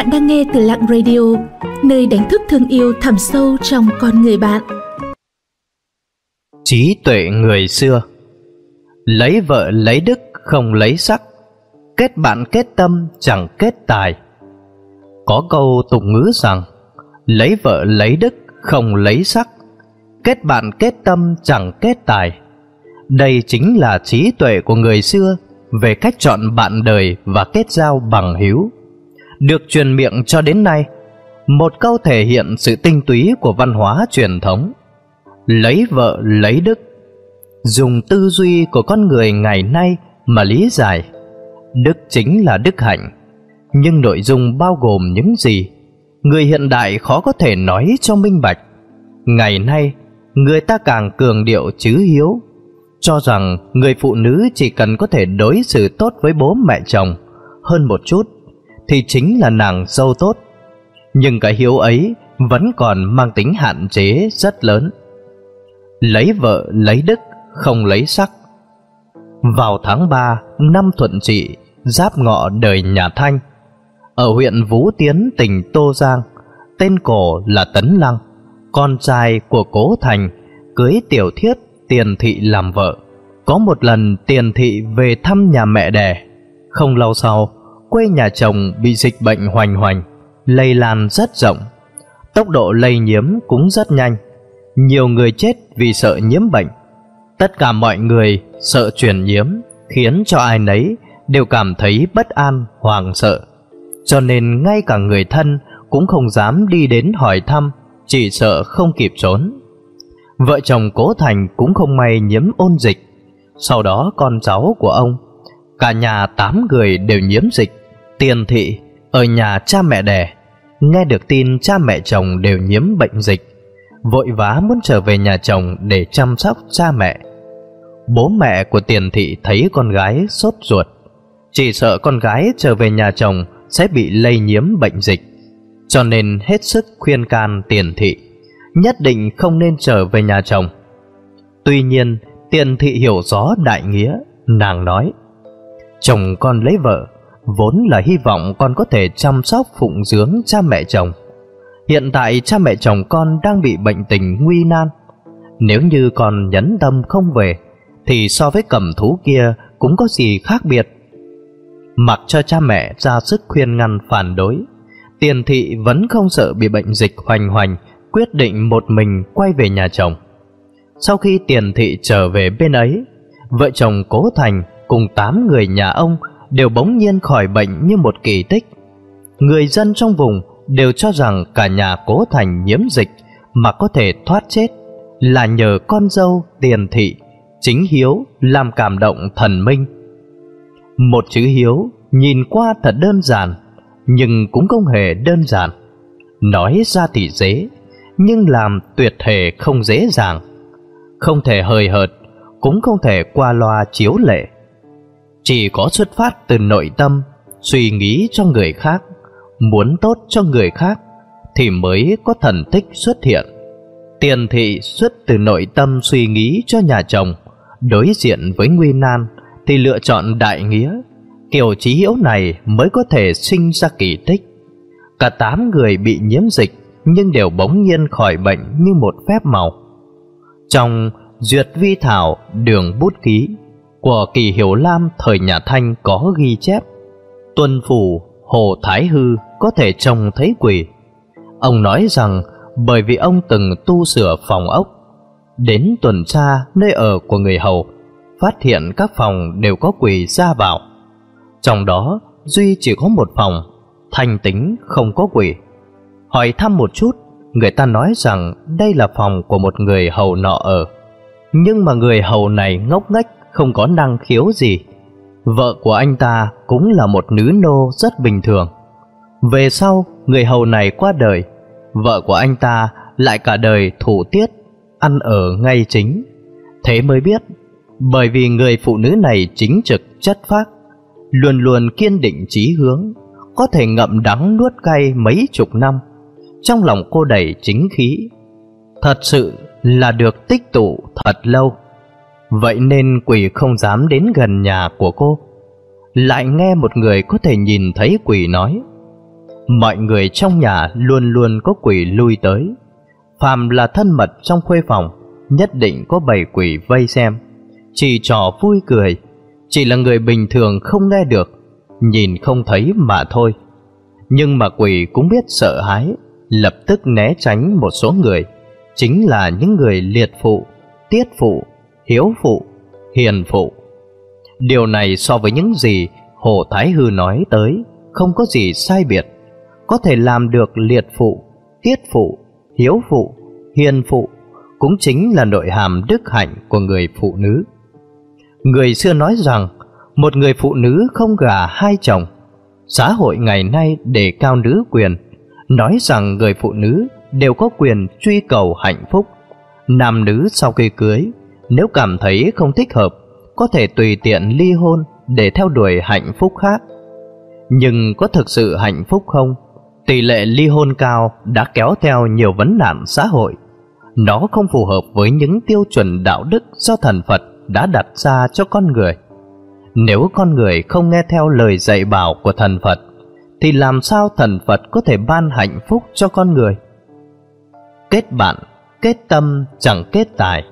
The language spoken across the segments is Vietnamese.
Bạn đang nghe từ Lặng Radio, nơi đánh thức thương yêu thẳm sâu trong con người bạn. Trí tuệ người xưa. Lấy vợ lấy đức không lấy sắc Kết bạn kết tâm chẳng kết tài. Có câu tục ngữ rằng Lấy vợ lấy đức không lấy sắc Kết bạn kết tâm chẳng kết tài. Đây chính là trí tuệ của người xưa Về cách chọn bạn đời và kết giao bằng hiếu được truyền miệng cho đến nay, Một câu thể hiện sự tinh túy của văn hóa truyền thống. Lấy vợ, lấy đức, Dùng tư duy của con người ngày nay mà lý giải. Đức chính là đức hạnh, Nhưng nội dung bao gồm những gì Người hiện đại khó có thể nói cho minh bạch. Ngày nay, Người ta càng cường điệu chứ hiếu, Cho rằng người phụ nữ chỉ cần có thể đối xử tốt với bố mẹ chồng Hơn một chút thì chính là nàng dâu tốt. Nhưng cái hiếu ấy Vẫn còn mang tính hạn chế rất lớn. Lấy vợ, lấy đức, Không lấy sắc. Vào tháng 3 Năm thuận trị, Giáp ngọ đời nhà Thanh, Ở huyện Vũ Tiến, tỉnh Tô Giang, Tên cổ là Tấn Lăng, con trai của cố thành, cưới tiểu thiết tiền thị làm vợ. Có một lần tiền thị về thăm nhà mẹ đẻ. Không lâu sau quê nhà chồng bị dịch bệnh hoành hoành lây lan rất rộng tốc độ lây nhiễm cũng rất nhanh nhiều người chết vì sợ nhiễm bệnh tất cả mọi người sợ truyền nhiễm khiến cho ai nấy đều cảm thấy bất an hoàng sợ cho nên ngay cả người thân cũng không dám đi đến hỏi thăm chỉ sợ không kịp trốn. Vợ chồng Cố Thành cũng không may nhiễm ôn dịch. Sau đó con cháu của ông, cả nhà tám người đều nhiễm dịch. Tiền thị ở nhà cha mẹ đẻ, nghe được tin cha mẹ chồng đều nhiễm bệnh dịch, vội vã muốn trở về nhà chồng để chăm sóc cha mẹ. Bố mẹ của tiền thị thấy con gái sốt ruột, chỉ sợ con gái trở về nhà chồng sẽ bị lây nhiễm bệnh dịch cho nên hết sức khuyên can tiền thị nhất định không nên trở về nhà chồng tuy nhiên tiền thị hiểu rõ đại nghĩa nàng nói chồng con lấy vợ vốn là hy vọng con có thể chăm sóc phụng dưỡng cha mẹ chồng. Hiện tại cha mẹ chồng con đang bị bệnh tình nguy nan. Nếu như con nhẫn tâm không về thì so với cầm thú kia cũng có gì khác biệt. Mặc cho cha mẹ ra sức khuyên ngăn phản đối Tiền thị vẫn không sợ bị bệnh dịch hoành hoành, quyết định một mình quay về nhà chồng. Sau khi tiền thị trở về bên ấy, vợ chồng Cố Thành cùng tám người nhà ông đều bỗng nhiên khỏi bệnh như một kỳ tích. Người dân trong vùng đều cho rằng cả nhà Cố Thành nhiễm dịch mà có thể thoát chết là nhờ con dâu tiền thị chính hiếu làm cảm động thần minh. Một chữ hiếu nhìn qua thật đơn giản nhưng cũng không hề đơn giản. Nói ra thì dễ, nhưng làm tuyệt thể không dễ dàng. Không thể hời hợt, cũng không thể qua loa chiếu lệ. Chỉ có xuất phát từ nội tâm, suy nghĩ cho người khác, muốn tốt cho người khác, thì mới có thần tích xuất hiện. Tiền thị xuất từ nội tâm suy nghĩ cho nhà chồng, đối diện với nguy nan thì lựa chọn đại nghĩa Kiểu trí hiếu này mới có thể sinh ra kỳ tích. Cả tám người bị nhiễm dịch nhưng đều bỗng nhiên khỏi bệnh như một phép màu. Trong Duyệt Vi Thảo Đường Bút Ký của Kỳ Hiểu Lam thời nhà Thanh có ghi chép Tuân Phủ Hồ Thái Hư có thể trông thấy quỷ. Ông nói rằng bởi vì ông từng tu sửa phòng ốc, đến tuần tra nơi ở của người hầu, phát hiện các phòng đều có quỷ ra vào. Trong đó Duy chỉ có một phòng Thanh tính không có quỷ Hỏi thăm một chút Người ta nói rằng đây là phòng của một người hầu nọ ở Nhưng mà người hầu này ngốc nghếch không có năng khiếu gì Vợ của anh ta cũng là một nữ nô rất bình thường Về sau người hầu này qua đời Vợ của anh ta lại cả đời thủ tiết Ăn ở ngay chính Thế mới biết Bởi vì người phụ nữ này chính trực chất phác luôn luôn kiên định chí hướng, có thể ngậm đắng nuốt cay mấy chục năm. Trong lòng cô đầy chính khí, thật sự là được tích tụ thật lâu. Vậy nên quỷ không dám đến gần nhà của cô. Lại nghe một người có thể nhìn thấy quỷ nói, mọi người trong nhà luôn luôn có quỷ lui tới. Phàm là thân mật trong khuê phòng, nhất định có bảy quỷ vây xem. Chỉ trò vui cười, chỉ là người bình thường không nghe được, nhìn không thấy mà thôi. Nhưng mà quỷ cũng biết sợ hãi, lập tức né tránh một số người, chính là những người liệt phụ, tiết phụ, hiếu phụ, hiền phụ. Điều này so với những gì Hồ Thái Hư nói tới không có gì sai biệt, có thể làm được liệt phụ, tiết phụ, hiếu phụ, hiền phụ cũng chính là nội hàm đức hạnh của người phụ nữ. Người xưa nói rằng một người phụ nữ không gả hai chồng. Xã hội ngày nay đề cao nữ quyền, nói rằng người phụ nữ đều có quyền truy cầu hạnh phúc. Nam nữ sau khi cưới, nếu cảm thấy không thích hợp, có thể tùy tiện ly hôn để theo đuổi hạnh phúc khác. Nhưng có thực sự hạnh phúc không? Tỷ lệ ly hôn cao đã kéo theo nhiều vấn nạn xã hội. Nó không phù hợp với những tiêu chuẩn đạo đức do thần Phật đã đặt ra cho con người. Nếu con người không nghe theo lời dạy bảo của thần Phật, thì làm sao thần Phật có thể ban hạnh phúc cho con người? Kết bạn, kết tâm chẳng kết tài.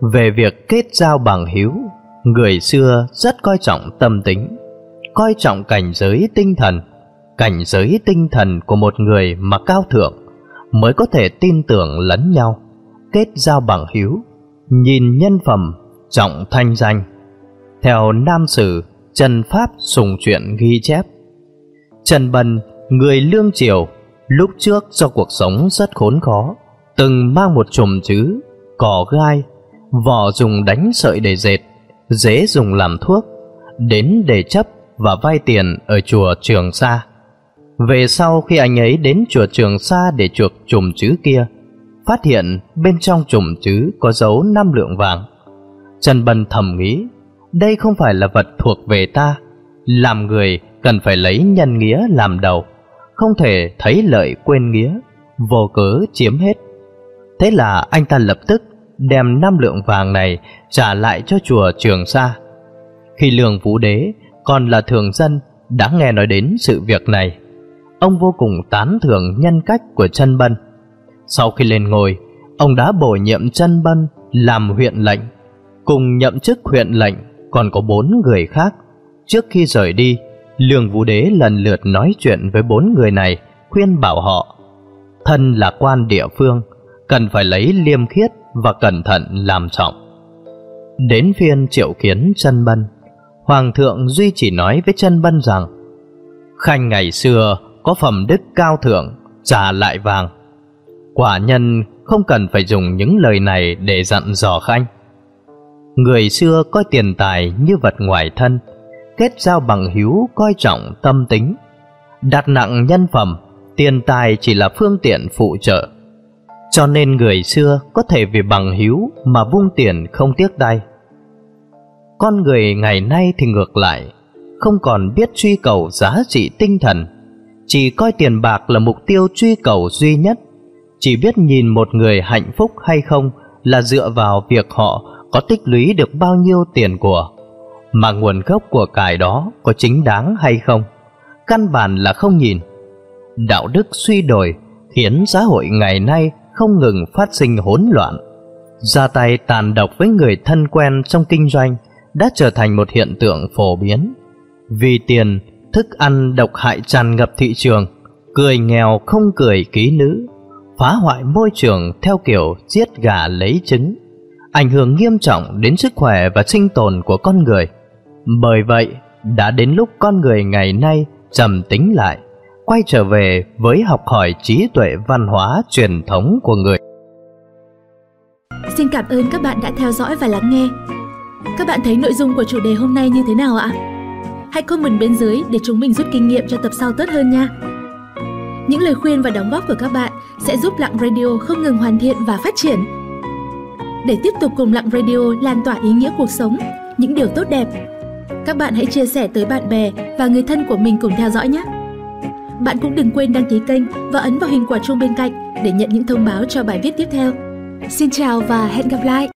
Về việc kết giao bằng hiếu, người xưa rất coi trọng tâm tính, coi trọng cảnh giới tinh thần. Cảnh giới tinh thần của một người mà cao thượng mới có thể tin tưởng lẫn nhau, kết giao bằng hiếu, nhìn nhân phẩm, trọng thanh danh theo Nam Sử Trần Pháp sùng chuyện ghi chép Trần Bần Người lương triều Lúc trước do cuộc sống rất khốn khó Từng mang một chùm chứ Cỏ gai Vỏ dùng đánh sợi để dệt dế dùng làm thuốc Đến để chấp và vay tiền Ở chùa Trường Sa Về sau khi anh ấy đến chùa Trường Sa Để chuộc chùm chữ kia Phát hiện bên trong chùm chữ Có dấu năm lượng vàng Trần Bân thầm nghĩ đây không phải là vật thuộc về ta. Làm người cần phải lấy nhân nghĩa làm đầu, không thể thấy lợi quên nghĩa, vô cớ chiếm hết. Thế là anh ta lập tức đem năm lượng vàng này trả lại cho chùa Trường Sa. Khi Lương Vũ Đế còn là thường dân đã nghe nói đến sự việc này, ông vô cùng tán thưởng nhân cách của chân Bân. Sau khi lên ngôi, ông đã bổ nhiệm chân Bân làm huyện lệnh, cùng nhậm chức huyện lệnh còn có bốn người khác. Trước khi rời đi, Lương Vũ Đế lần lượt nói chuyện với bốn người này, khuyên bảo họ thân là quan địa phương, cần phải lấy liêm khiết và cẩn thận làm trọng. Đến phiên triệu kiến chân bân, Hoàng thượng Duy chỉ nói với chân bân rằng Khanh ngày xưa có phẩm đức cao thượng, trả lại vàng. Quả nhân không cần phải dùng những lời này để dặn dò Khanh. Người xưa coi tiền tài như vật ngoài thân, kết giao bằng hiếu coi trọng tâm tính, đặt nặng nhân phẩm, tiền tài chỉ là phương tiện phụ trợ. Cho nên người xưa có thể vì bằng hiếu mà vung tiền không tiếc tay. Con người ngày nay thì ngược lại, không còn biết truy cầu giá trị tinh thần, chỉ coi tiền bạc là mục tiêu truy cầu duy nhất, chỉ biết nhìn một người hạnh phúc hay không là dựa vào việc họ có tích lũy được bao nhiêu tiền của, mà nguồn gốc của cải đó có chính đáng hay không, căn bản là không nhìn. Đạo đức suy đồi khiến xã hội ngày nay không ngừng phát sinh hỗn loạn. Ra tay tàn độc với người thân quen trong kinh doanh đã trở thành một hiện tượng phổ biến. Vì tiền, thức ăn độc hại tràn ngập thị trường, cười nghèo không cười ký nữ, phá hoại môi trường theo kiểu giết gà lấy trứng ảnh hưởng nghiêm trọng đến sức khỏe và sinh tồn của con người. Bởi vậy, đã đến lúc con người ngày nay trầm tính lại, quay trở về với học hỏi trí tuệ văn hóa truyền thống của người. Xin cảm ơn các bạn đã theo dõi và lắng nghe. Các bạn thấy nội dung của chủ đề hôm nay như thế nào ạ? Hãy comment bên dưới để chúng mình rút kinh nghiệm cho tập sau tốt hơn nha. Những lời khuyên và đóng góp của các bạn sẽ giúp Lặng Radio không ngừng hoàn thiện và phát triển để tiếp tục cùng Lặng Radio lan tỏa ý nghĩa cuộc sống, những điều tốt đẹp. Các bạn hãy chia sẻ tới bạn bè và người thân của mình cùng theo dõi nhé. Bạn cũng đừng quên đăng ký kênh và ấn vào hình quả chuông bên cạnh để nhận những thông báo cho bài viết tiếp theo. Xin chào và hẹn gặp lại!